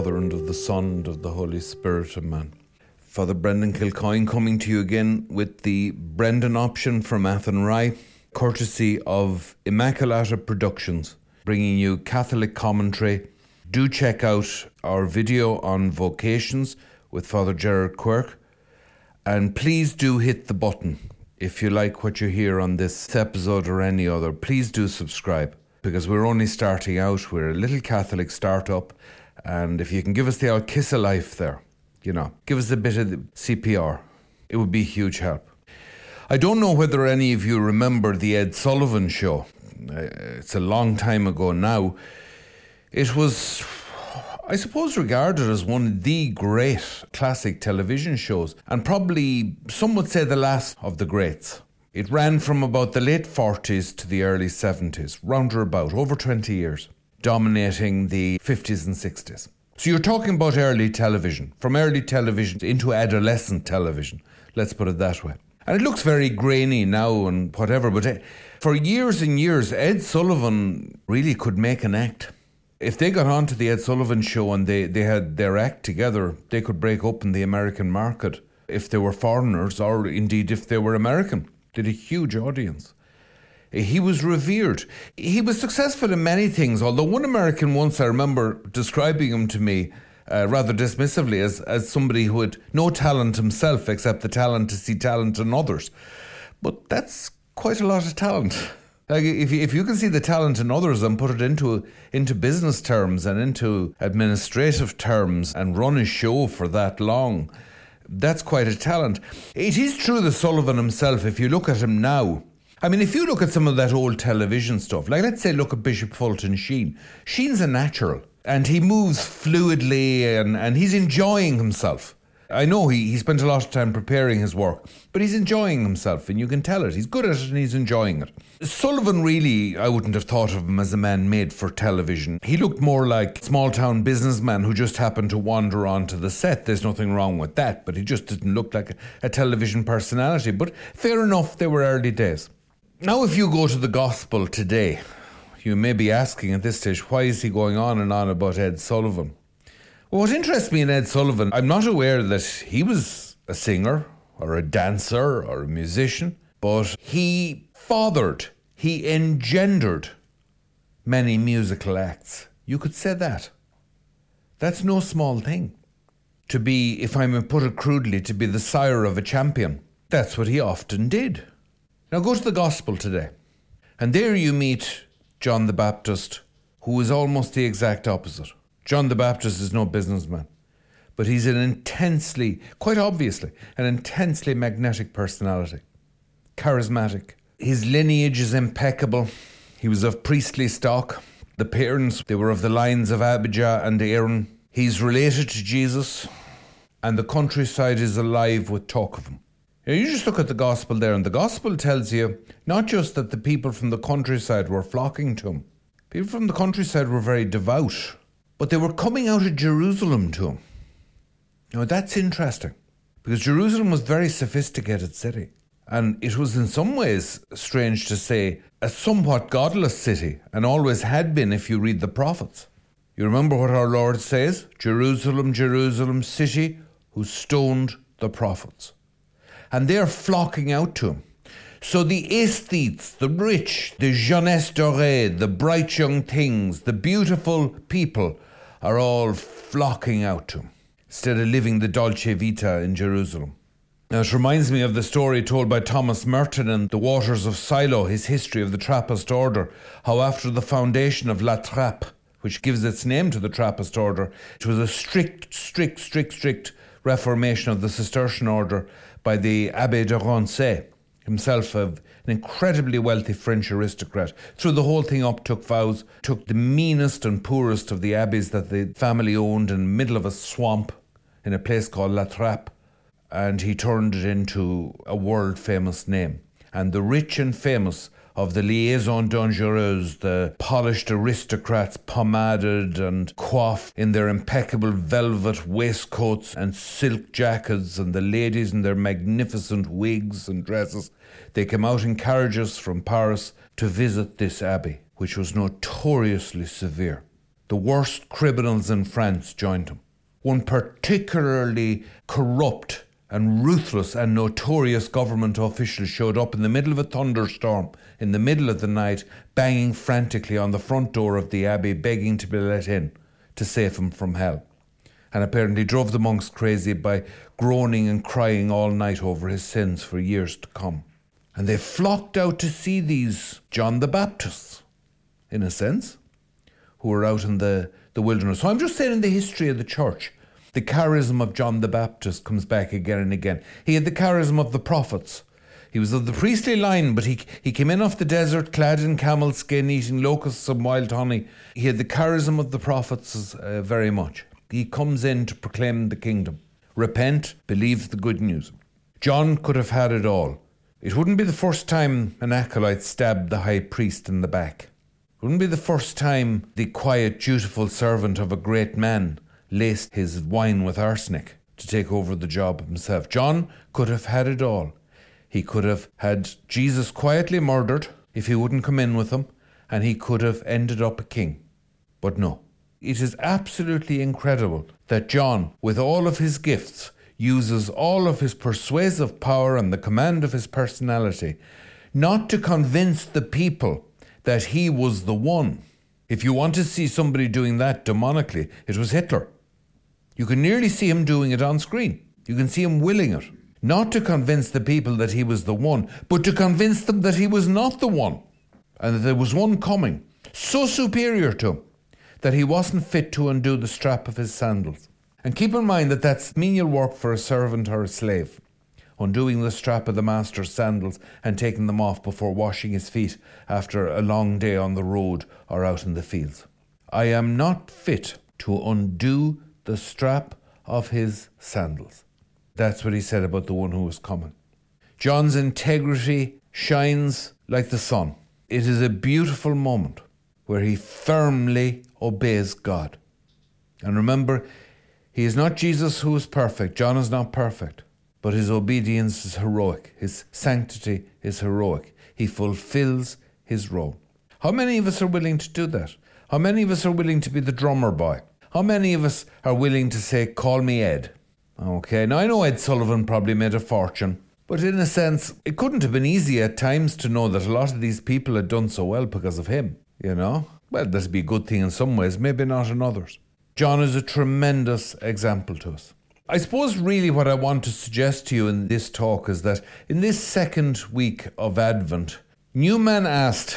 Father, and of the Son, and of the Holy Spirit. Amen. Father Brendan Kilcoyne coming to you again with the Brendan option from Athenry, courtesy of Immaculata Productions, bringing you Catholic commentary. Do check out our video on vocations with Father Gerard Quirk, and please do hit the button if you like what you hear on this episode or any other. Please do subscribe because we're only starting out. We're a little Catholic startup, and if you can give us the old kiss of life there, you know, give us a bit of the CPR, it would be huge help. I don't know whether any of you remember the Ed Sullivan show. Uh, it's a long time ago now. It was, I suppose, regarded as one of the great classic television shows, and probably some would say the last of the greats. It ran from about the late 40s to the early 70s, round or about, over 20 years, dominating the 50s and 60s. So you're talking about early television, from early television into adolescent television, let's put it that way. And it looks very grainy now and whatever, but eh, for years and years, Ed Sullivan really could make an act. If they got onto the Ed Sullivan show and they, they had their act together, they could break open the American market if they were foreigners or indeed if they were American did a huge audience. He was revered. He was successful in many things, although one American once I remember describing him to me uh, rather dismissively as, as somebody who had no talent himself except the talent to see talent in others. But that's quite a lot of talent. Like if you, if you can see the talent in others and put it into into business terms and into administrative terms and run a show for that long, that's quite a talent. It is true that Sullivan himself, if you look at him now, I mean, if you look at some of that old television stuff, like let's say look at Bishop Fulton Sheen, Sheen's a natural and he moves fluidly and, and he's enjoying himself. I know he, he spent a lot of time preparing his work, but he's enjoying himself, and you can tell it. He's good at it and he's enjoying it. Sullivan really, I wouldn't have thought of him as a man made for television. He looked more like a small town businessman who just happened to wander onto the set. There's nothing wrong with that, but he just didn't look like a, a television personality. But fair enough, they were early days. Now, if you go to the gospel today, you may be asking at this stage, why is he going on and on about Ed Sullivan? Well, what interests me in Ed Sullivan, I'm not aware that he was a singer or a dancer or a musician, but he fathered, he engendered many musical acts. You could say that. That's no small thing. To be, if I may put it crudely, to be the sire of a champion. That's what he often did. Now go to the Gospel today, and there you meet John the Baptist, who is almost the exact opposite. John the Baptist is no businessman, but he's an intensely, quite obviously, an intensely magnetic personality, charismatic. His lineage is impeccable. He was of priestly stock. The parents, they were of the lines of Abijah and Aaron. He's related to Jesus, and the countryside is alive with talk of him. You just look at the gospel there, and the gospel tells you not just that the people from the countryside were flocking to him, people from the countryside were very devout. But they were coming out of Jerusalem to him. Now that's interesting because Jerusalem was a very sophisticated city. And it was in some ways strange to say a somewhat godless city, and always had been if you read the prophets. You remember what our Lord says Jerusalem, Jerusalem, city who stoned the prophets. And they're flocking out to him. So the aesthetes, the rich, the jeunesse dorée, the bright young things, the beautiful people are all flocking out to him instead of living the Dolce Vita in Jerusalem. Now, it reminds me of the story told by Thomas Merton in The Waters of Siloe, his history of the Trappist order, how after the foundation of La Trappe, which gives its name to the Trappist order, it was a strict, strict, strict, strict reformation of the Cistercian order by the Abbé de Rancé, himself an incredibly wealthy French aristocrat. Threw the whole thing up, took vows, took the meanest and poorest of the abbeys that the family owned in the middle of a swamp in a place called La Trappe, and he turned it into a world famous name. And the rich and famous of the liaison dangereuse, the polished aristocrats pomaded and coiffed in their impeccable velvet waistcoats and silk jackets, and the ladies in their magnificent wigs and dresses. They came out in carriages from Paris to visit this abbey, which was notoriously severe. the worst criminals in France joined them. One particularly corrupt and ruthless and notorious government officials showed up in the middle of a thunderstorm, in the middle of the night, banging frantically on the front door of the abbey, begging to be let in to save him from hell. And apparently drove the monks crazy by groaning and crying all night over his sins for years to come. And they flocked out to see these John the Baptists, in a sense, who were out in the, the wilderness. So I'm just saying in the history of the church, the charism of John the Baptist comes back again and again. He had the charism of the prophets. He was of the priestly line, but he, he came in off the desert clad in camel skin, eating locusts and wild honey. He had the charism of the prophets uh, very much. He comes in to proclaim the kingdom. Repent, believe the good news. John could have had it all. It wouldn't be the first time an acolyte stabbed the high priest in the back. It wouldn't be the first time the quiet, dutiful servant of a great man laced his wine with arsenic to take over the job himself. John could have had it all. He could have had Jesus quietly murdered if he wouldn't come in with him, and he could have ended up a king. But no. It is absolutely incredible that John, with all of his gifts, uses all of his persuasive power and the command of his personality not to convince the people that he was the one. If you want to see somebody doing that demonically, it was Hitler. You can nearly see him doing it on screen. You can see him willing it. Not to convince the people that he was the one, but to convince them that he was not the one. And that there was one coming, so superior to him, that he wasn't fit to undo the strap of his sandals. And keep in mind that that's menial work for a servant or a slave, undoing the strap of the master's sandals and taking them off before washing his feet after a long day on the road or out in the fields. I am not fit to undo the strap of his sandals. That's what he said about the one who was coming. John's integrity shines like the sun. It is a beautiful moment where he firmly obeys God. And remember, he is not Jesus who is perfect. John is not perfect. But his obedience is heroic. His sanctity is heroic. He fulfills his role. How many of us are willing to do that? How many of us are willing to be the drummer boy? How many of us are willing to say, Call me Ed? Okay, now I know Ed Sullivan probably made a fortune, but in a sense, it couldn't have been easy at times to know that a lot of these people had done so well because of him, you know? Well, that'd be a good thing in some ways, maybe not in others. John is a tremendous example to us. I suppose, really, what I want to suggest to you in this talk is that in this second week of Advent, Newman asked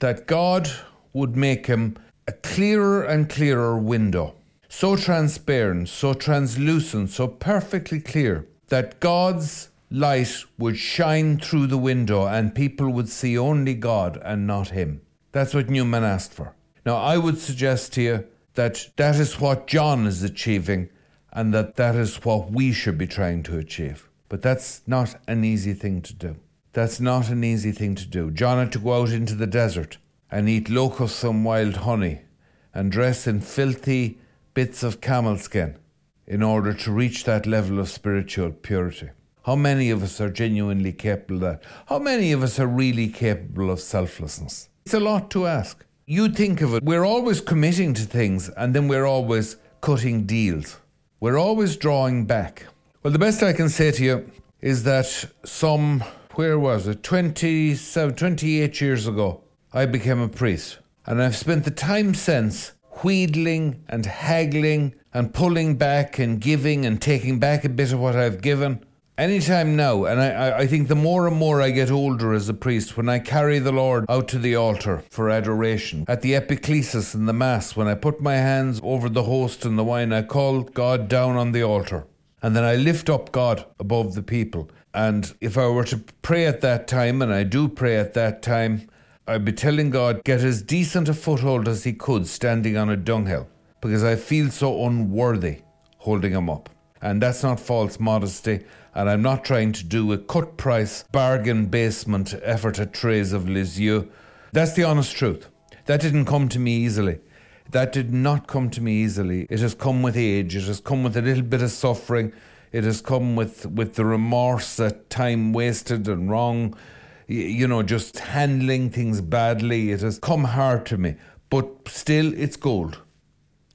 that God would make him a clearer and clearer window, so transparent, so translucent, so perfectly clear that God's light would shine through the window and people would see only God and not Him. That's what Newman asked for. Now, I would suggest to you that that is what John is achieving and that that is what we should be trying to achieve. But that's not an easy thing to do. That's not an easy thing to do. John had to go out into the desert and eat locusts and wild honey and dress in filthy bits of camel skin in order to reach that level of spiritual purity. How many of us are genuinely capable of that? How many of us are really capable of selflessness? It's a lot to ask. You think of it, we're always committing to things and then we're always cutting deals. We're always drawing back. Well, the best I can say to you is that some, where was it, 27, 28 years ago, I became a priest. And I've spent the time since wheedling and haggling and pulling back and giving and taking back a bit of what I've given. Anytime now, and I, I think the more and more I get older as a priest, when I carry the Lord out to the altar for adoration, at the epiclesis in the Mass, when I put my hands over the host and the wine, I call God down on the altar. And then I lift up God above the people. And if I were to pray at that time, and I do pray at that time, I'd be telling God, get as decent a foothold as He could standing on a dunghill, because I feel so unworthy holding Him up. And that's not false modesty, and I'm not trying to do a cut price bargain basement effort at Thérèse of Lisieux. That's the honest truth. That didn't come to me easily. That did not come to me easily. It has come with age. It has come with a little bit of suffering. It has come with, with the remorse that time wasted and wrong you know, just handling things badly. It has come hard to me, but still, it's gold.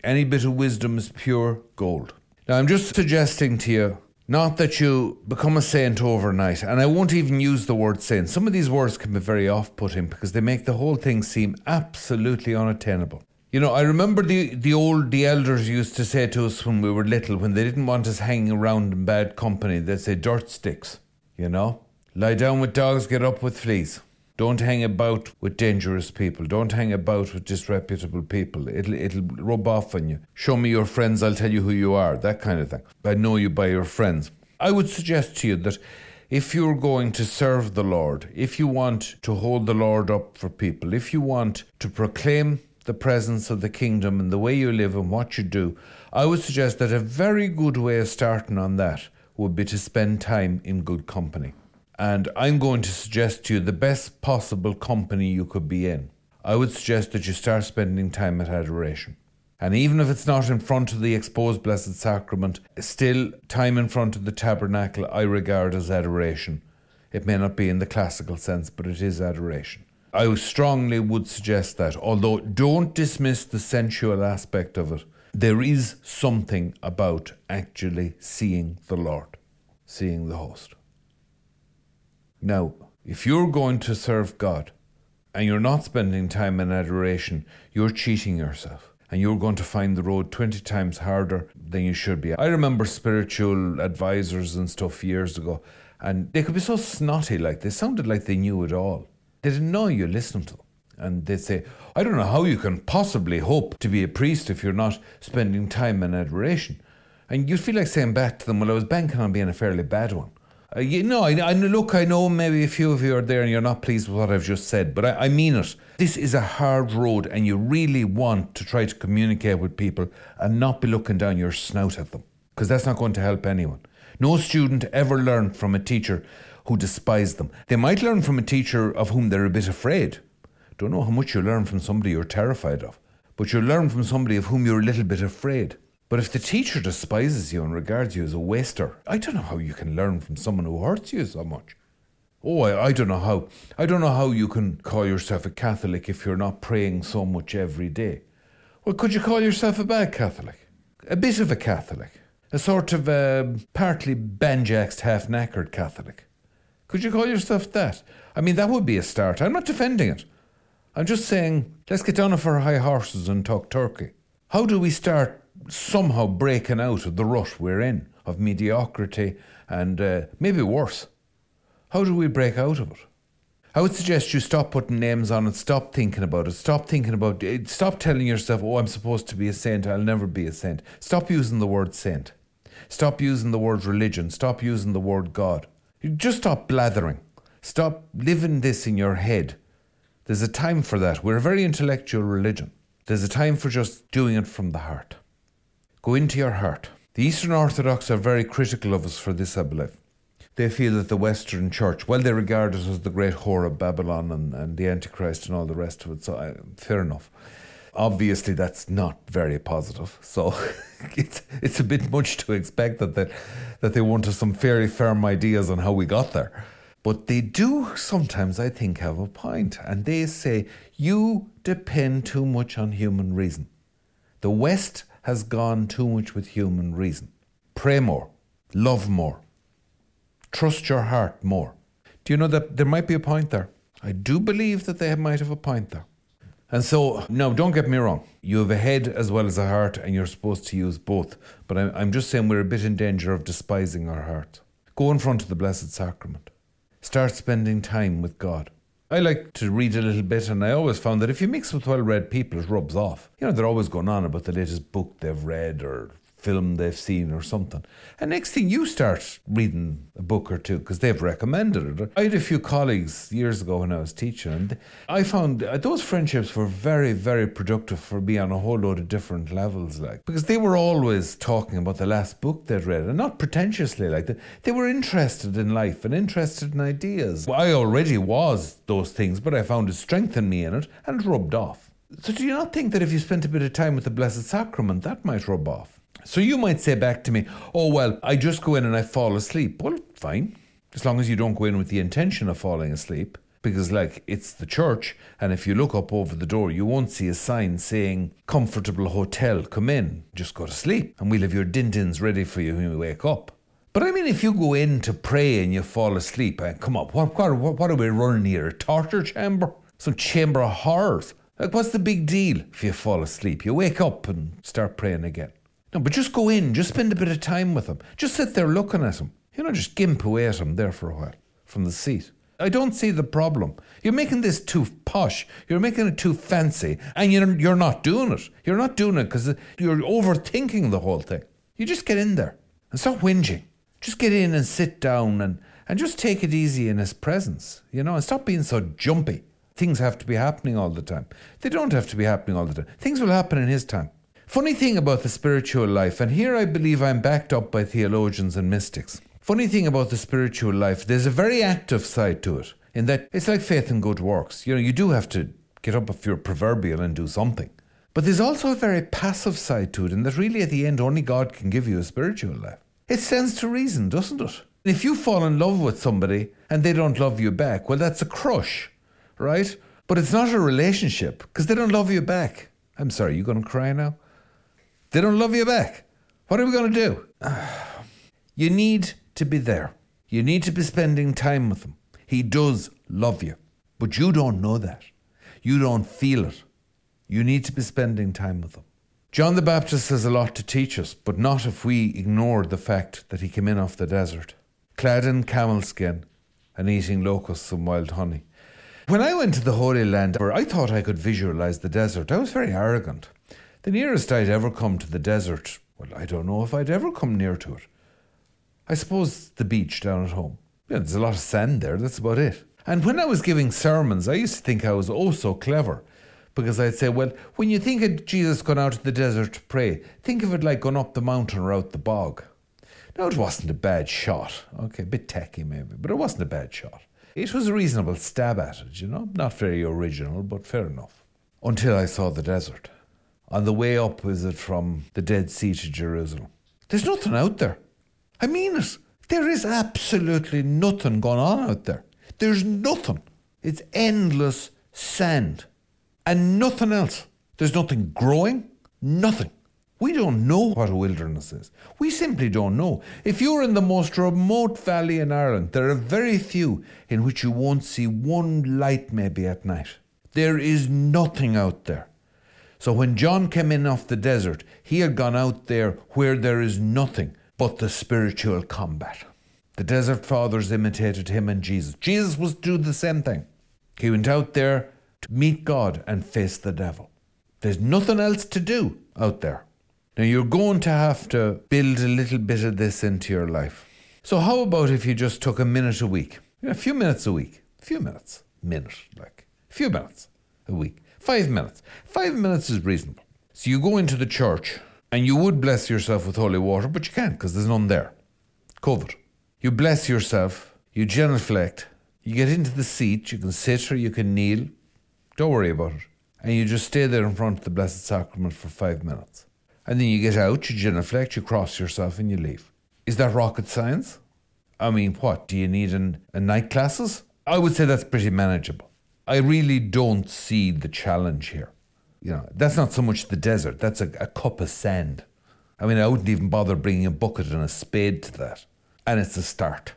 Any bit of wisdom is pure gold. Now, I'm just suggesting to you not that you become a saint overnight, and I won't even use the word saint. Some of these words can be very off putting because they make the whole thing seem absolutely unattainable. You know, I remember the, the old the elders used to say to us when we were little, when they didn't want us hanging around in bad company, they'd say dirt sticks, you know? Lie down with dogs, get up with fleas. Don't hang about with dangerous people. Don't hang about with disreputable people. It'll it'll rub off on you. Show me your friends, I'll tell you who you are. That kind of thing. I know you by your friends. I would suggest to you that if you're going to serve the Lord, if you want to hold the Lord up for people, if you want to proclaim the presence of the kingdom in the way you live and what you do, I would suggest that a very good way of starting on that would be to spend time in good company. And I'm going to suggest to you the best possible company you could be in. I would suggest that you start spending time at adoration. And even if it's not in front of the exposed Blessed Sacrament, still time in front of the tabernacle I regard as adoration. It may not be in the classical sense, but it is adoration. I strongly would suggest that, although don't dismiss the sensual aspect of it, there is something about actually seeing the Lord, seeing the host. Now, if you're going to serve God and you're not spending time in adoration, you're cheating yourself and you're going to find the road 20 times harder than you should be. I remember spiritual advisors and stuff years ago, and they could be so snotty, like they sounded like they knew it all. They didn't know you listened to them. And they'd say, I don't know how you can possibly hope to be a priest if you're not spending time in adoration. And you'd feel like saying back to them, Well, I was banking on being a fairly bad one. Uh, you know, I, I, look, I know maybe a few of you are there and you're not pleased with what I've just said, but I, I mean it. This is a hard road, and you really want to try to communicate with people and not be looking down your snout at them, because that's not going to help anyone. No student ever learned from a teacher who despised them. They might learn from a teacher of whom they're a bit afraid. Don't know how much you learn from somebody you're terrified of, but you learn from somebody of whom you're a little bit afraid. But if the teacher despises you and regards you as a waster, I don't know how you can learn from someone who hurts you so much. Oh, I, I don't know how. I don't know how you can call yourself a Catholic if you're not praying so much every day. Well, could you call yourself a bad Catholic? A bit of a Catholic. A sort of a partly banjaxed, half knackered Catholic. Could you call yourself that? I mean, that would be a start. I'm not defending it. I'm just saying, let's get down off our high horses and talk Turkey. How do we start somehow breaking out of the rut we're in of mediocrity and uh, maybe worse. How do we break out of it? I would suggest you stop putting names on it, stop thinking about it, stop thinking about it, stop telling yourself, oh, I'm supposed to be a saint, I'll never be a saint. Stop using the word saint. Stop using the word religion. Stop using the word God. Just stop blathering. Stop living this in your head. There's a time for that. We're a very intellectual religion. There's a time for just doing it from the heart. Go into your heart. The Eastern Orthodox are very critical of us for this, I believe. They feel that the Western Church, well, they regard us as the great whore of Babylon and, and the Antichrist and all the rest of it, so uh, fair enough. Obviously, that's not very positive. So it's it's a bit much to expect that they, that they want us some fairly firm ideas on how we got there. But they do sometimes, I think, have a point, and they say you depend too much on human reason. The West has gone too much with human reason. Pray more, love more, trust your heart more. Do you know that there might be a point there? I do believe that they might have a point there. And so, no, don't get me wrong. You have a head as well as a heart, and you're supposed to use both. But I'm just saying we're a bit in danger of despising our heart. Go in front of the Blessed Sacrament. Start spending time with God. I like to read a little bit, and I always found that if you mix with well read people, it rubs off. You know, they're always going on about the latest book they've read or film they've seen or something. And next thing you start reading a book or two because they've recommended it. I had a few colleagues years ago when I was teaching, and I found uh, those friendships were very, very productive for me on a whole load of different levels. Like because they were always talking about the last book they'd read, and not pretentiously. Like they, they were interested in life and interested in ideas. I already was those things, but I found it strengthened me in it and it rubbed off. So, do you not think that if you spent a bit of time with the Blessed Sacrament, that might rub off? So you might say back to me, oh, well, I just go in and I fall asleep. Well, fine. As long as you don't go in with the intention of falling asleep. Because, like, it's the church, and if you look up over the door, you won't see a sign saying, Comfortable Hotel, come in, just go to sleep, and we'll have your din dins ready for you when you wake up. But I mean, if you go in to pray and you fall asleep, uh, come on, what, what, what are we running here? A torture chamber? Some chamber of horrors? Like, what's the big deal if you fall asleep? You wake up and start praying again. No, but just go in, just spend a bit of time with them. Just sit there looking at them. You know, just gimp away at them there for a while from the seat. I don't see the problem. You're making this too posh. You're making it too fancy. And you're, you're not doing it. You're not doing it because you're overthinking the whole thing. You just get in there and stop whinging. Just get in and sit down and, and just take it easy in his presence, you know, and stop being so jumpy. Things have to be happening all the time. They don't have to be happening all the time. Things will happen in his time. Funny thing about the spiritual life, and here I believe I'm backed up by theologians and mystics. Funny thing about the spiritual life, there's a very active side to it, in that it's like faith and good works. You know, you do have to get up if you're proverbial and do something. But there's also a very passive side to it, in that really at the end, only God can give you a spiritual life. It stands to reason, doesn't it? If you fall in love with somebody and they don't love you back, well, that's a crush, right? But it's not a relationship because they don't love you back. I'm sorry, you going to cry now? They don't love you back. What are we going to do? You need to be there. You need to be spending time with him. He does love you, but you don't know that. You don't feel it. You need to be spending time with him. John the Baptist has a lot to teach us, but not if we ignore the fact that he came in off the desert, clad in camel skin and eating locusts and wild honey. When I went to the Holy Land, I thought I could visualize the desert. I was very arrogant. The nearest I'd ever come to the desert, well, I don't know if I'd ever come near to it. I suppose the beach down at home. Yeah, there's a lot of sand there, that's about it. And when I was giving sermons, I used to think I was oh so clever. Because I'd say, well, when you think of Jesus going out to the desert to pray, think of it like going up the mountain or out the bog. Now, it wasn't a bad shot. Okay, a bit tacky maybe, but it wasn't a bad shot. It was a reasonable stab at it, you know. Not very original, but fair enough. Until I saw the desert on the way up, is it from the Dead Sea to Jerusalem? There's nothing out there. I mean it. There is absolutely nothing going on out there. There's nothing. It's endless sand and nothing else. There's nothing growing, nothing. We don't know what a wilderness is. We simply don't know. If you're in the most remote valley in Ireland, there are very few in which you won't see one light maybe at night. There is nothing out there. So when John came in off the desert, he had gone out there where there is nothing but the spiritual combat. The desert fathers imitated him and Jesus. Jesus was to do the same thing. He went out there to meet God and face the devil. There's nothing else to do out there. Now you're going to have to build a little bit of this into your life. So how about if you just took a minute a week? A few minutes a week. A few minutes. Minute, like. A few minutes a week. Five minutes. Five minutes is reasonable. So you go into the church and you would bless yourself with holy water, but you can't because there's none there. COVID. You bless yourself, you genuflect, you get into the seat, you can sit or you can kneel. Don't worry about it. And you just stay there in front of the Blessed Sacrament for five minutes. And then you get out, you genuflect, you cross yourself, and you leave. Is that rocket science? I mean, what? Do you need an, a night classes? I would say that's pretty manageable. I really don't see the challenge here. You know, that's not so much the desert, that's a, a cup of sand. I mean, I wouldn't even bother bringing a bucket and a spade to that. And it's a start.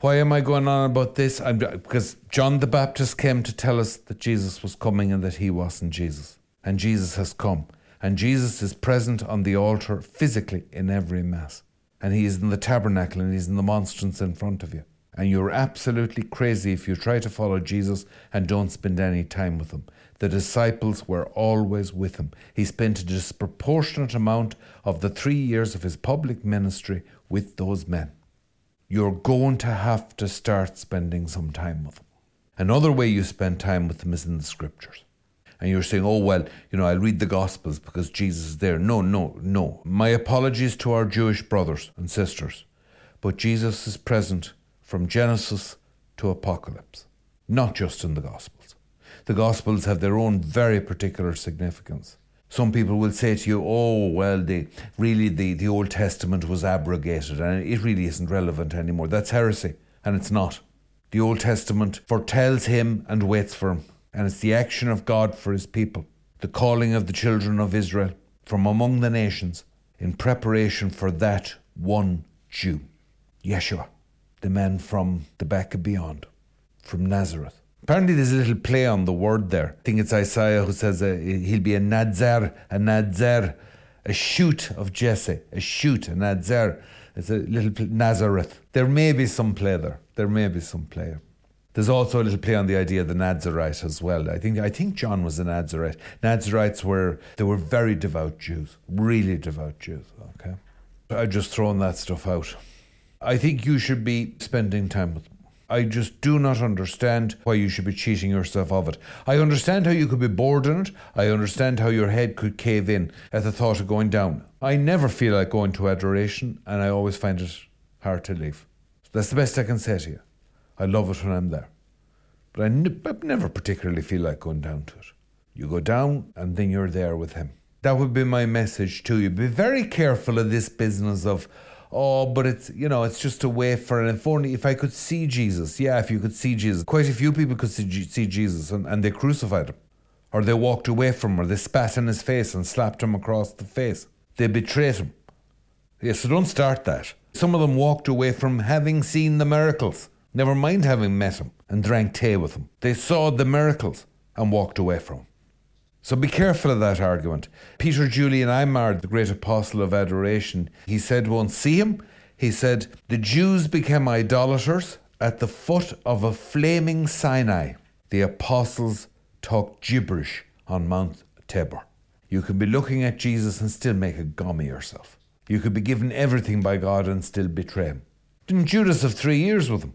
Why am I going on about this? I'm, because John the Baptist came to tell us that Jesus was coming and that he wasn't Jesus. And Jesus has come. And Jesus is present on the altar physically in every Mass. And he is in the tabernacle and he's in the monstrance in front of you. And you're absolutely crazy if you try to follow Jesus and don't spend any time with him. The disciples were always with him. He spent a disproportionate amount of the three years of his public ministry with those men. You're going to have to start spending some time with them. Another way you spend time with them is in the scriptures. And you're saying, oh, well, you know, I'll read the Gospels because Jesus is there. No, no, no. My apologies to our Jewish brothers and sisters. But Jesus is present from Genesis to Apocalypse, not just in the Gospels. The Gospels have their own very particular significance. Some people will say to you, oh, well, the, really the, the Old Testament was abrogated and it really isn't relevant anymore. That's heresy, and it's not. The Old Testament foretells him and waits for him. And it's the action of God for his people, the calling of the children of Israel from among the nations in preparation for that one Jew, Yeshua, the man from the back of beyond, from Nazareth. Apparently, there's a little play on the word there. I think it's Isaiah who says uh, he'll be a Nazar, a Nadzer, a shoot of Jesse, a shoot, a Nazar. It's a little Nazareth. There may be some play there. There may be some play. There's also a little play on the idea of the Nazarite as well. I think I think John was a Nazarite. Nazarites were they were very devout Jews, really devout Jews. Okay, I've just thrown that stuff out. I think you should be spending time with them. I just do not understand why you should be cheating yourself of it. I understand how you could be bored in it. I understand how your head could cave in at the thought of going down. I never feel like going to adoration, and I always find it hard to leave. That's the best I can say to you. I love it when I'm there. But I, n- I never particularly feel like going down to it. You go down, and then you're there with Him. That would be my message to you. Be very careful of this business of, oh, but it's, you know, it's just a way for, and if only, if I could see Jesus, yeah, if you could see Jesus. Quite a few people could see, see Jesus and, and they crucified him. Or they walked away from him, or they spat in his face and slapped him across the face. They betrayed him. Yeah, so don't start that. Some of them walked away from having seen the miracles, never mind having met him and drank tea with him. They saw the miracles and walked away from him. So be careful of that argument. Peter Julian Eymard, the great apostle of adoration, he said once, see him? He said, the Jews became idolaters at the foot of a flaming Sinai. The apostles talked gibberish on Mount Tabor. You can be looking at Jesus and still make a gum of yourself. You could be given everything by God and still betray him. Didn't Judas have three years with him?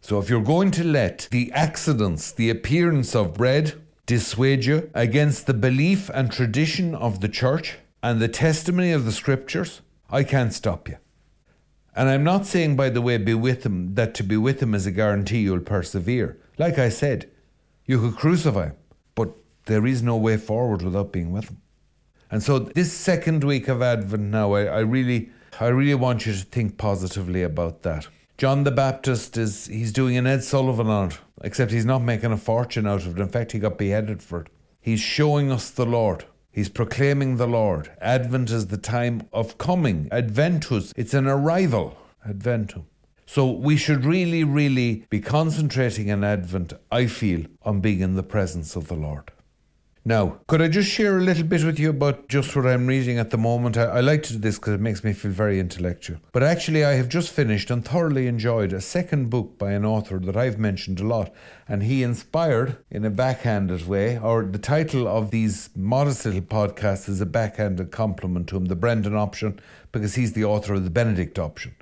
So if you're going to let the accidents, the appearance of bread, dissuade you against the belief and tradition of the church and the testimony of the scriptures, I can't stop you. And I'm not saying, by the way, be with him, that to be with him is a guarantee you'll persevere. Like I said, you could crucify him, but there is no way forward without being with him. And so this second week of Advent now, I, I really I really want you to think positively about that. John the Baptist is he's doing an Ed Sullivan on it, except he's not making a fortune out of it. In fact, he got beheaded for it. He's showing us the Lord. He's proclaiming the Lord. Advent is the time of coming. Adventus, it's an arrival. Adventum. So we should really, really be concentrating in Advent, I feel, on being in the presence of the Lord. Now, could I just share a little bit with you about just what I'm reading at the moment? I, I like to do this because it makes me feel very intellectual. But actually, I have just finished and thoroughly enjoyed a second book by an author that I've mentioned a lot. And he inspired in a backhanded way, or the title of these modest little podcasts is a backhanded compliment to him, the Brendan option, because he's the author of the Benedict option.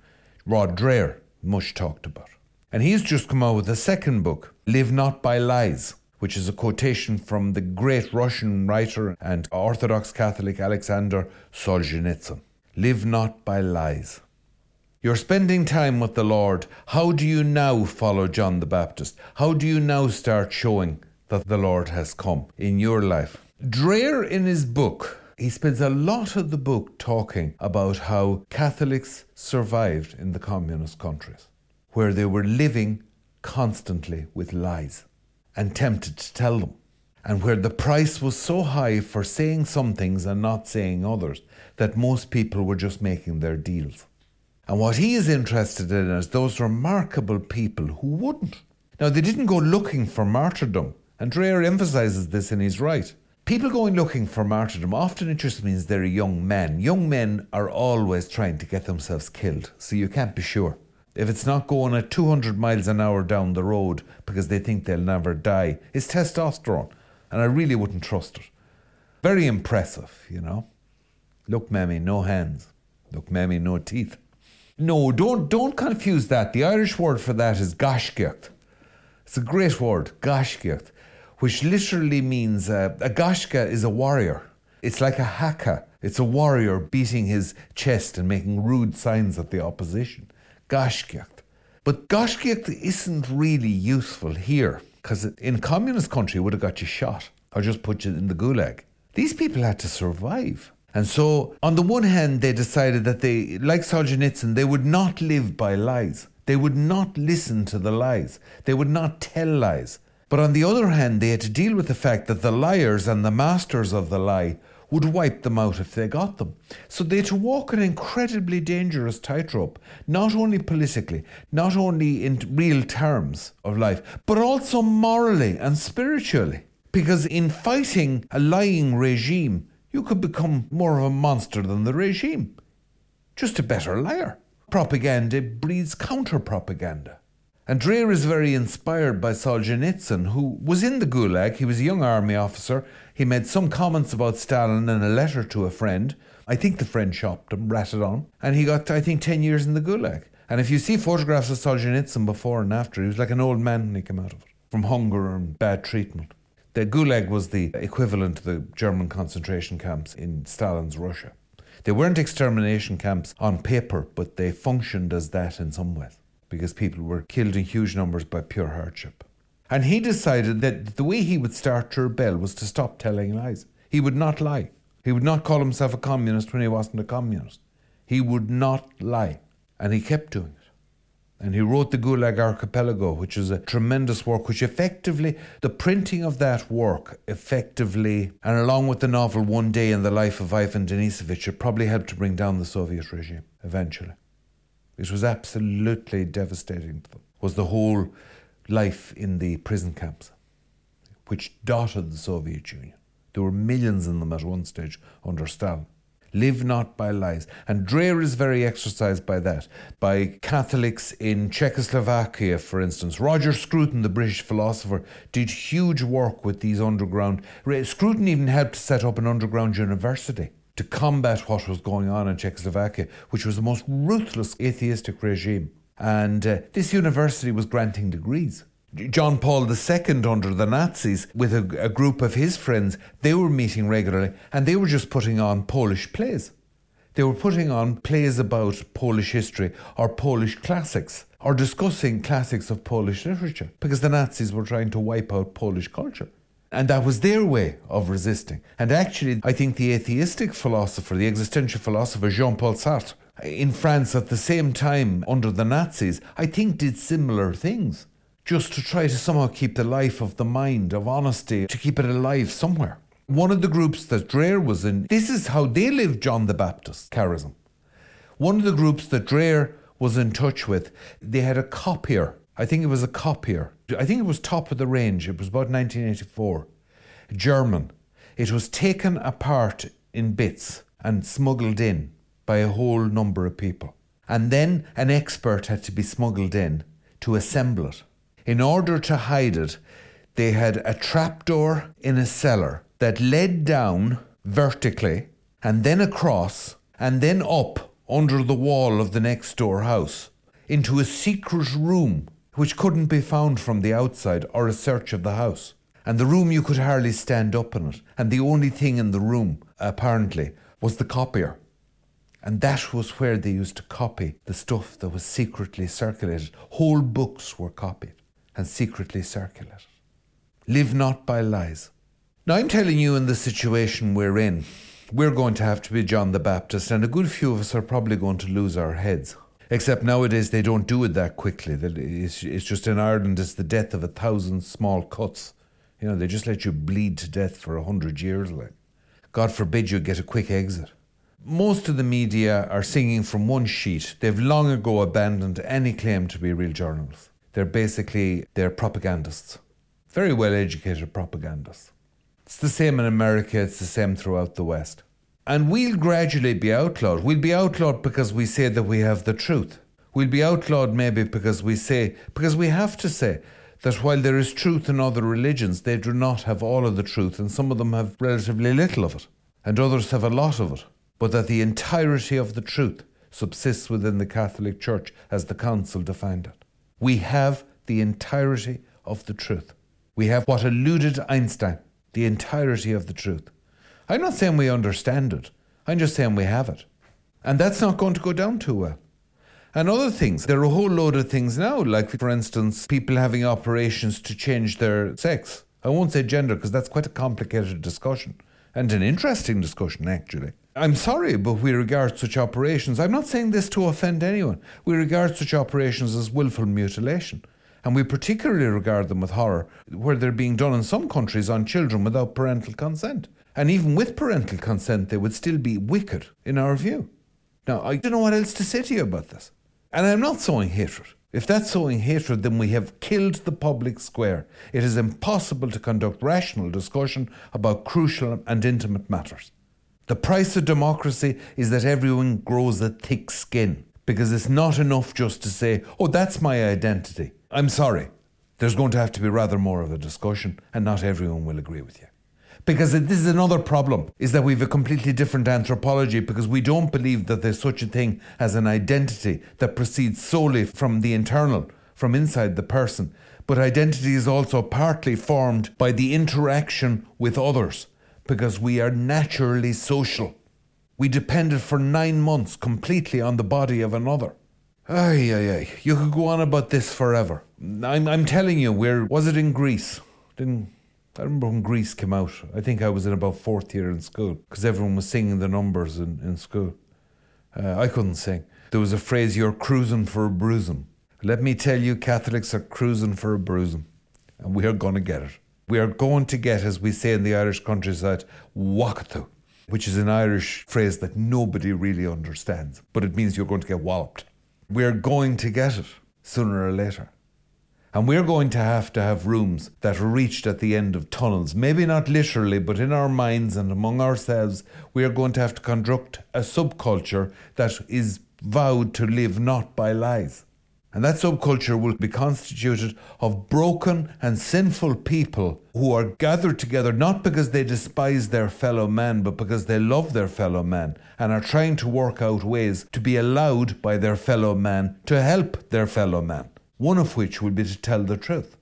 Rod Dreher, much talked about. And he's just come out with a second book, Live Not by Lies which is a quotation from the great Russian writer and Orthodox Catholic Alexander Solzhenitsyn Live not by lies. You're spending time with the Lord. How do you now follow John the Baptist? How do you now start showing that the Lord has come in your life? Dreher, in his book, he spends a lot of the book talking about how Catholics survived in the communist countries, where they were living constantly with lies and tempted to tell them. And where the price was so high for saying some things and not saying others that most people were just making their deals. And what he is interested in is those remarkable people who wouldn't. Now, they didn't go looking for martyrdom, and Dreher emphasizes this in his right. People going looking for martyrdom often it just means they're young men. Young men are always trying to get themselves killed, so you can't be sure if it's not going at 200 miles an hour down the road because they think they'll never die, it's testosterone. And I really wouldn't trust it. Very impressive, you know. Look, Mammy, no hands. Look, Mammy, no teeth. No, don't don't confuse that. The Irish word for that is gaisceacht. It's a great word, gaisceacht, which literally means uh, a gashka is a warrior. It's like a haka. It's a warrior beating his chest and making rude signs at the opposition. Gaisceacht. But Gaisceacht isn't really useful here because in communist country would have got you shot or just put you in the gulag. These people had to survive. And so, on the one hand, they decided that they, like Solzhenitsyn, they would not live by lies. They would not listen to the lies. They would not tell lies. But on the other hand, they had to deal with the fact that the liars and the masters of the lie would wipe them out if they got them. So they had to walk an incredibly dangerous tightrope, not only politically, not only in real terms of life, but also morally and spiritually. Because in fighting a lying regime, you could become more of a monster than the regime. Just a better liar. Propaganda breeds counter propaganda. And Dreher is very inspired by Solzhenitsyn, who was in the Gulag. He was a young army officer. He made some comments about Stalin in a letter to a friend. I think the friend shopped him, ratted on. And he got, I think, 10 years in the Gulag. And if you see photographs of Solzhenitsyn before and after, he was like an old man when he came out of it, from hunger and bad treatment. The Gulag was the equivalent to the German concentration camps in Stalin's Russia. They weren't extermination camps on paper, but they functioned as that in some ways because people were killed in huge numbers by pure hardship. And he decided that the way he would start to rebel was to stop telling lies. He would not lie. He would not call himself a communist when he wasn't a communist. He would not lie. And he kept doing it. And he wrote the Gulag Archipelago, which is a tremendous work, which effectively, the printing of that work effectively, and along with the novel One Day in the Life of Ivan Denisovich, it probably helped to bring down the Soviet regime eventually. It was absolutely devastating to them, was the whole life in the prison camps, which dotted the Soviet Union. There were millions in them at one stage under Stalin. Live not by lies. And Dreher is very exercised by that, by Catholics in Czechoslovakia, for instance. Roger Scruton, the British philosopher, did huge work with these underground. Scruton even helped set up an underground university to combat what was going on in Czechoslovakia, which was the most ruthless atheistic regime. And uh, this university was granting degrees. John Paul II under the Nazis, with a, a, group of his friends, they were meeting regularly and they were just putting on Polish plays. They were putting on plays about Polish history or Polish classics or discussing classics of Polish literature because the Nazis were trying to wipe out Polish culture. And that was their way of resisting. And actually, I think the atheistic philosopher, the existential philosopher Jean Paul Sartre, in France at the same time under the Nazis, I think did similar things just to try to somehow keep the life of the mind, of honesty, to keep it alive somewhere. One of the groups that Dreher was in, this is how they lived John the Baptist charism. One of the groups that Dreher was in touch with, they had a copier. I think it was a copier. I think it was top of the range. It was about 1984. German. It was taken apart in bits and smuggled in by a whole number of people. And then an expert had to be smuggled in to assemble it. In order to hide it, they had a trapdoor in a cellar that led down vertically and then across and then up under the wall of the next door house into a secret room which couldn't be found from the outside or a search of the house. And the room you could hardly stand up in it. And the only thing in the room, apparently, was the copier. And that was where they used to copy the stuff that was secretly circulated. Whole books were copied and secretly circulated. Live not by lies. Now, I'm telling you, in the situation we're in, we're going to have to be John the Baptist, and a good few of us are probably going to lose our heads. Except nowadays they don't do it that quickly. It's, just in Ireland, it's the death of a thousand small cuts. You know, they just let you bleed to death for a hundred years. Like, God forbid you get a quick exit. Most of the media are singing from one sheet. They've long ago abandoned any claim to be real journalists. They're basically they're propagandists, very well educated propagandists. It's the same in America. It's the same throughout the West. And we'll gradually be outlawed. We'll be outlawed because we say that we have the truth. We'll be outlawed maybe because we say, because we have to say that while there is truth in other religions, they do not have all of the truth, and some of them have relatively little of it, and others have a lot of it. But that the entirety of the truth subsists within the Catholic Church as the Council defined it. We have the entirety of the truth. We have what eluded Einstein, the entirety of the truth. I'm not saying we understand it, I'm just saying we have it. And that's not going to go down too well. And other things, there are a whole load of things now, like, for instance, people having operations to change their sex. I won't say gender because that's quite a complicated discussion and an interesting discussion, actually. I'm sorry, but we regard such operations, I'm not saying this to offend anyone, we regard such operations as willful mutilation. And we particularly regard them with horror, where they're being done in some countries on children without parental consent. And even with parental consent, they would still be wicked, in our view. Now, I don't know what else to say to you about this. And I'm not sowing hatred. If that's sowing hatred, then we have killed the public square. It is impossible to conduct rational discussion about crucial and intimate matters. The price of democracy is that everyone grows a thick skin because it's not enough just to say, oh, that's my identity. I'm sorry. There's going to have to be rather more of a discussion, and not everyone will agree with you. Because this is another problem, is that we have a completely different anthropology because we don't believe that there's such a thing as an identity that proceeds solely from the internal, from inside the person. But identity is also partly formed by the interaction with others because we are naturally social. We depended for nine months completely on the body of another. Ay, ay, ay. You could go on about this forever. I'm, I'm telling you, where was it in Grease? Didn't I remember when Grease came out. I think I was in about fourth year in school because everyone was singing the numbers in, in school. Uh, I couldn't sing. There was a phrase, you're cruising for a bruising. Let me tell you, Catholics are cruising for a bruising. And we are going to get it. We are going to get, as we say in the Irish countryside, wakatu which is an Irish phrase that nobody really understands, but it means you're going to get walloped. We're going to get it sooner or later. And we're going to have to have rooms that are reached at the end of tunnels. Maybe not literally, but in our minds and among ourselves, we are going to have to conduct a subculture that is vowed to live not by lies. And that subculture will be constituted of broken and sinful people who are gathered together not because they despise their fellow man, but because they love their fellow man and are trying to work out ways to be allowed by their fellow man to help their fellow man. One of which would be to tell the truth.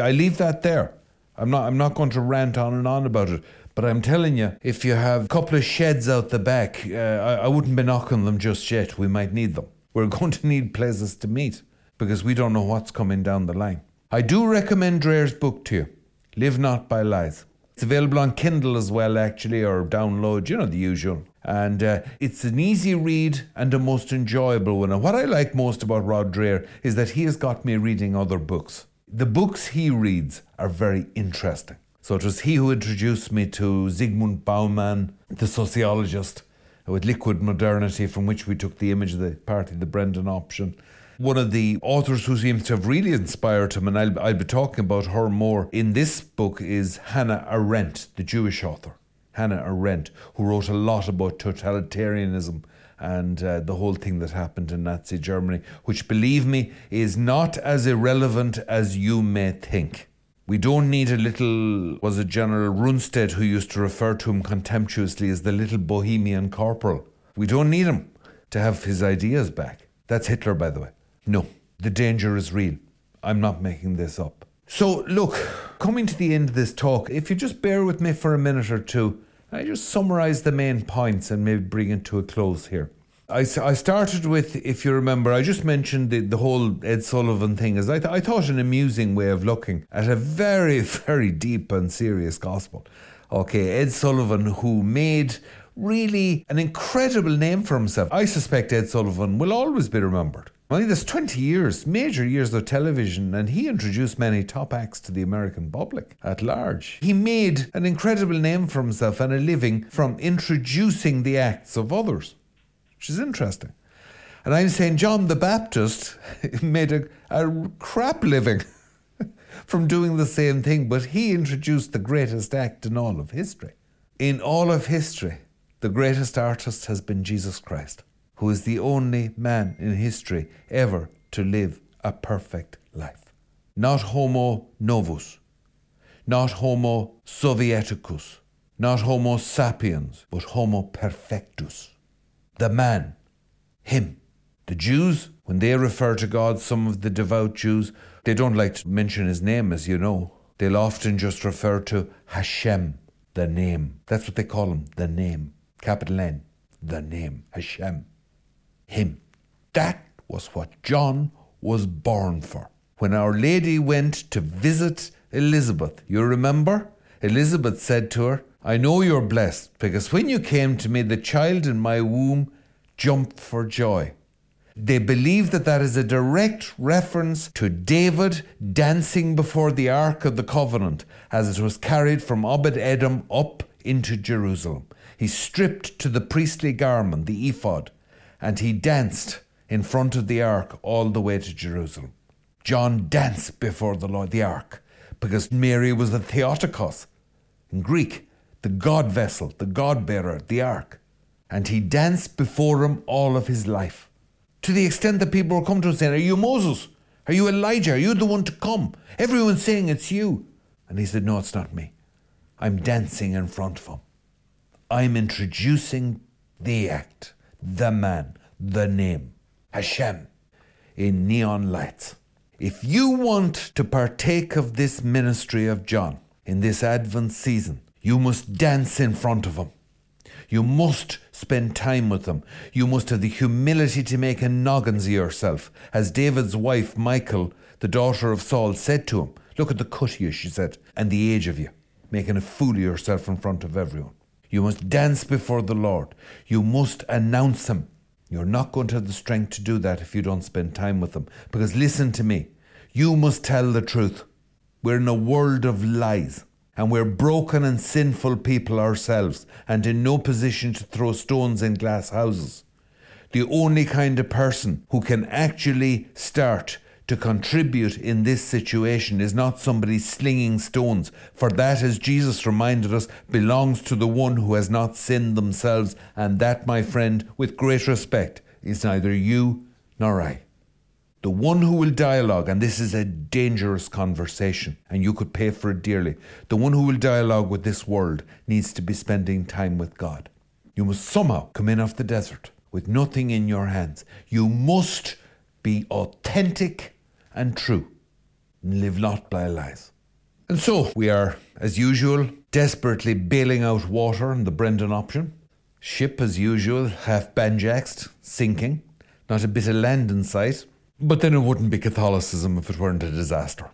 I leave that there. I'm not, I'm not going to rant on and on about it, but I'm telling you, if you have a couple of sheds out the back, uh, I, I wouldn't be knocking them just yet. We might need them. We're going to need places to meet because we don't know what's coming down the line. I do recommend Dreher's book to you, Live Not by Lies. It's available on Kindle as well, actually, or download, you know, the usual. And uh, it's an easy read and a most enjoyable one. And what I like most about Rod Dreher is that he has got me reading other books. The books he reads are very interesting. So it was he who introduced me to Zygmunt Bauman, the sociologist, with liquid modernity, from which we took the image of the party, the Brendan option. One of the authors who seems to have really inspired him, and I'll, I'll be talking about her more in this book, is Hannah Arendt, the Jewish author. Hannah Arendt, who wrote a lot about totalitarianism and uh, the whole thing that happened in Nazi Germany, which, believe me, is not as irrelevant as you may think. We don't need a little, was it General Rundstedt who used to refer to him contemptuously as the little bohemian corporal? We don't need him to have his ideas back. That's Hitler, by the way. No, the danger is real. I'm not making this up. So, look, coming to the end of this talk, if you just bear with me for a minute or two, I just summarize the main points and maybe bring it to a close here. I, I started with, if you remember, I just mentioned the, the whole Ed Sullivan thing as I, th- I thought an amusing way of looking at a very, very deep and serious gospel. Okay, Ed Sullivan, who made really an incredible name for himself. I suspect Ed Sullivan will always be remembered. I think there's 20 years, major years of television, and he introduced many top acts to the American public at large. He made an incredible name for himself and a living from introducing the acts of others which is interesting. And I'm saying John the Baptist made a, a crap living from doing the same thing, but he introduced the greatest act in all of history. In all of history, the greatest artist has been Jesus Christ, who is the only man in history ever to live a perfect life. Not Homo novus, not Homo sovieticus, not Homo sapiens, but Homo perfectus the man, him. The Jews, when they refer to God, some of the devout Jews, they don't like to mention his name, as you know. They'll often just refer to Hashem, the name. That's what they call him, the name. Capital N, the name, Hashem. Him. That was what John was born for. When Our Lady went to visit Elizabeth, you remember? Elizabeth said to her, I know you're blessed because when you came to me, the child in my womb jumped for joy. They believe that that is a direct reference to David dancing before the Ark of the Covenant as it was carried from Obed Edom up into Jerusalem. He stripped to the priestly garment, the ephod, and he danced in front of the Ark all the way to Jerusalem. John danced before the Lord, the Ark, because Mary was the Theotokos in Greek, the God vessel, the God bearer, the Ark. And he danced before him all of his life to the extent that people will come to him saying, Are you Moses? Are you Elijah? Are you the one to come? Everyone's saying it's you. And he said, No, it's not me. I'm dancing in front of him. I'm introducing the act, the man, the name, Hashem, in neon lights. If you want to partake of this ministry of John in this Advent season, you must dance in front of him. You must spend time with them. You must have the humility to make a noggins of yourself. As David's wife, Michal, the daughter of Saul, said to him, Look at the cut of you, she said, and the age of you, making a fool of yourself in front of everyone. You must dance before the Lord. You must announce Him. You're not going to have the strength to do that if you don't spend time with Him. Because listen to me, you must tell the truth. We're in a world of lies and we're broken and sinful people ourselves and in no position to throw stones in glass houses. The only kind of person who can actually start to contribute in this situation is not somebody slinging stones, for that, as Jesus reminded us, belongs to the one who has not sinned themselves, and that, my friend, with great respect, is neither you nor I. The one who will dialogue, and this is a dangerous conversation, and you could pay for it dearly. The one who will dialogue with this world needs to be spending time with God. You must somehow come in off the desert with nothing in your hands. You must be authentic and true and live not by lies. And so we are, as usual, desperately bailing out water in the Brendan option. Ship, as usual, half banjaxed, sinking, not a bit of land in sight. But then it wouldn't be Catholicism if it weren't a disaster.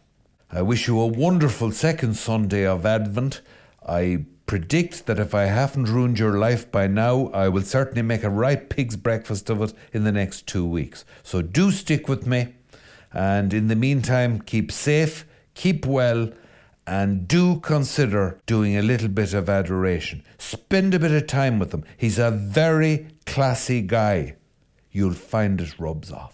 I wish you a wonderful second Sunday of Advent. I predict that if I haven't ruined your life by now, I will certainly make a right pig's breakfast of it in the next two weeks. So do stick with me. And in the meantime, keep safe, keep well, and do consider doing a little bit of adoration. Spend a bit of time with him. He's a very classy guy. You'll find it rubs off.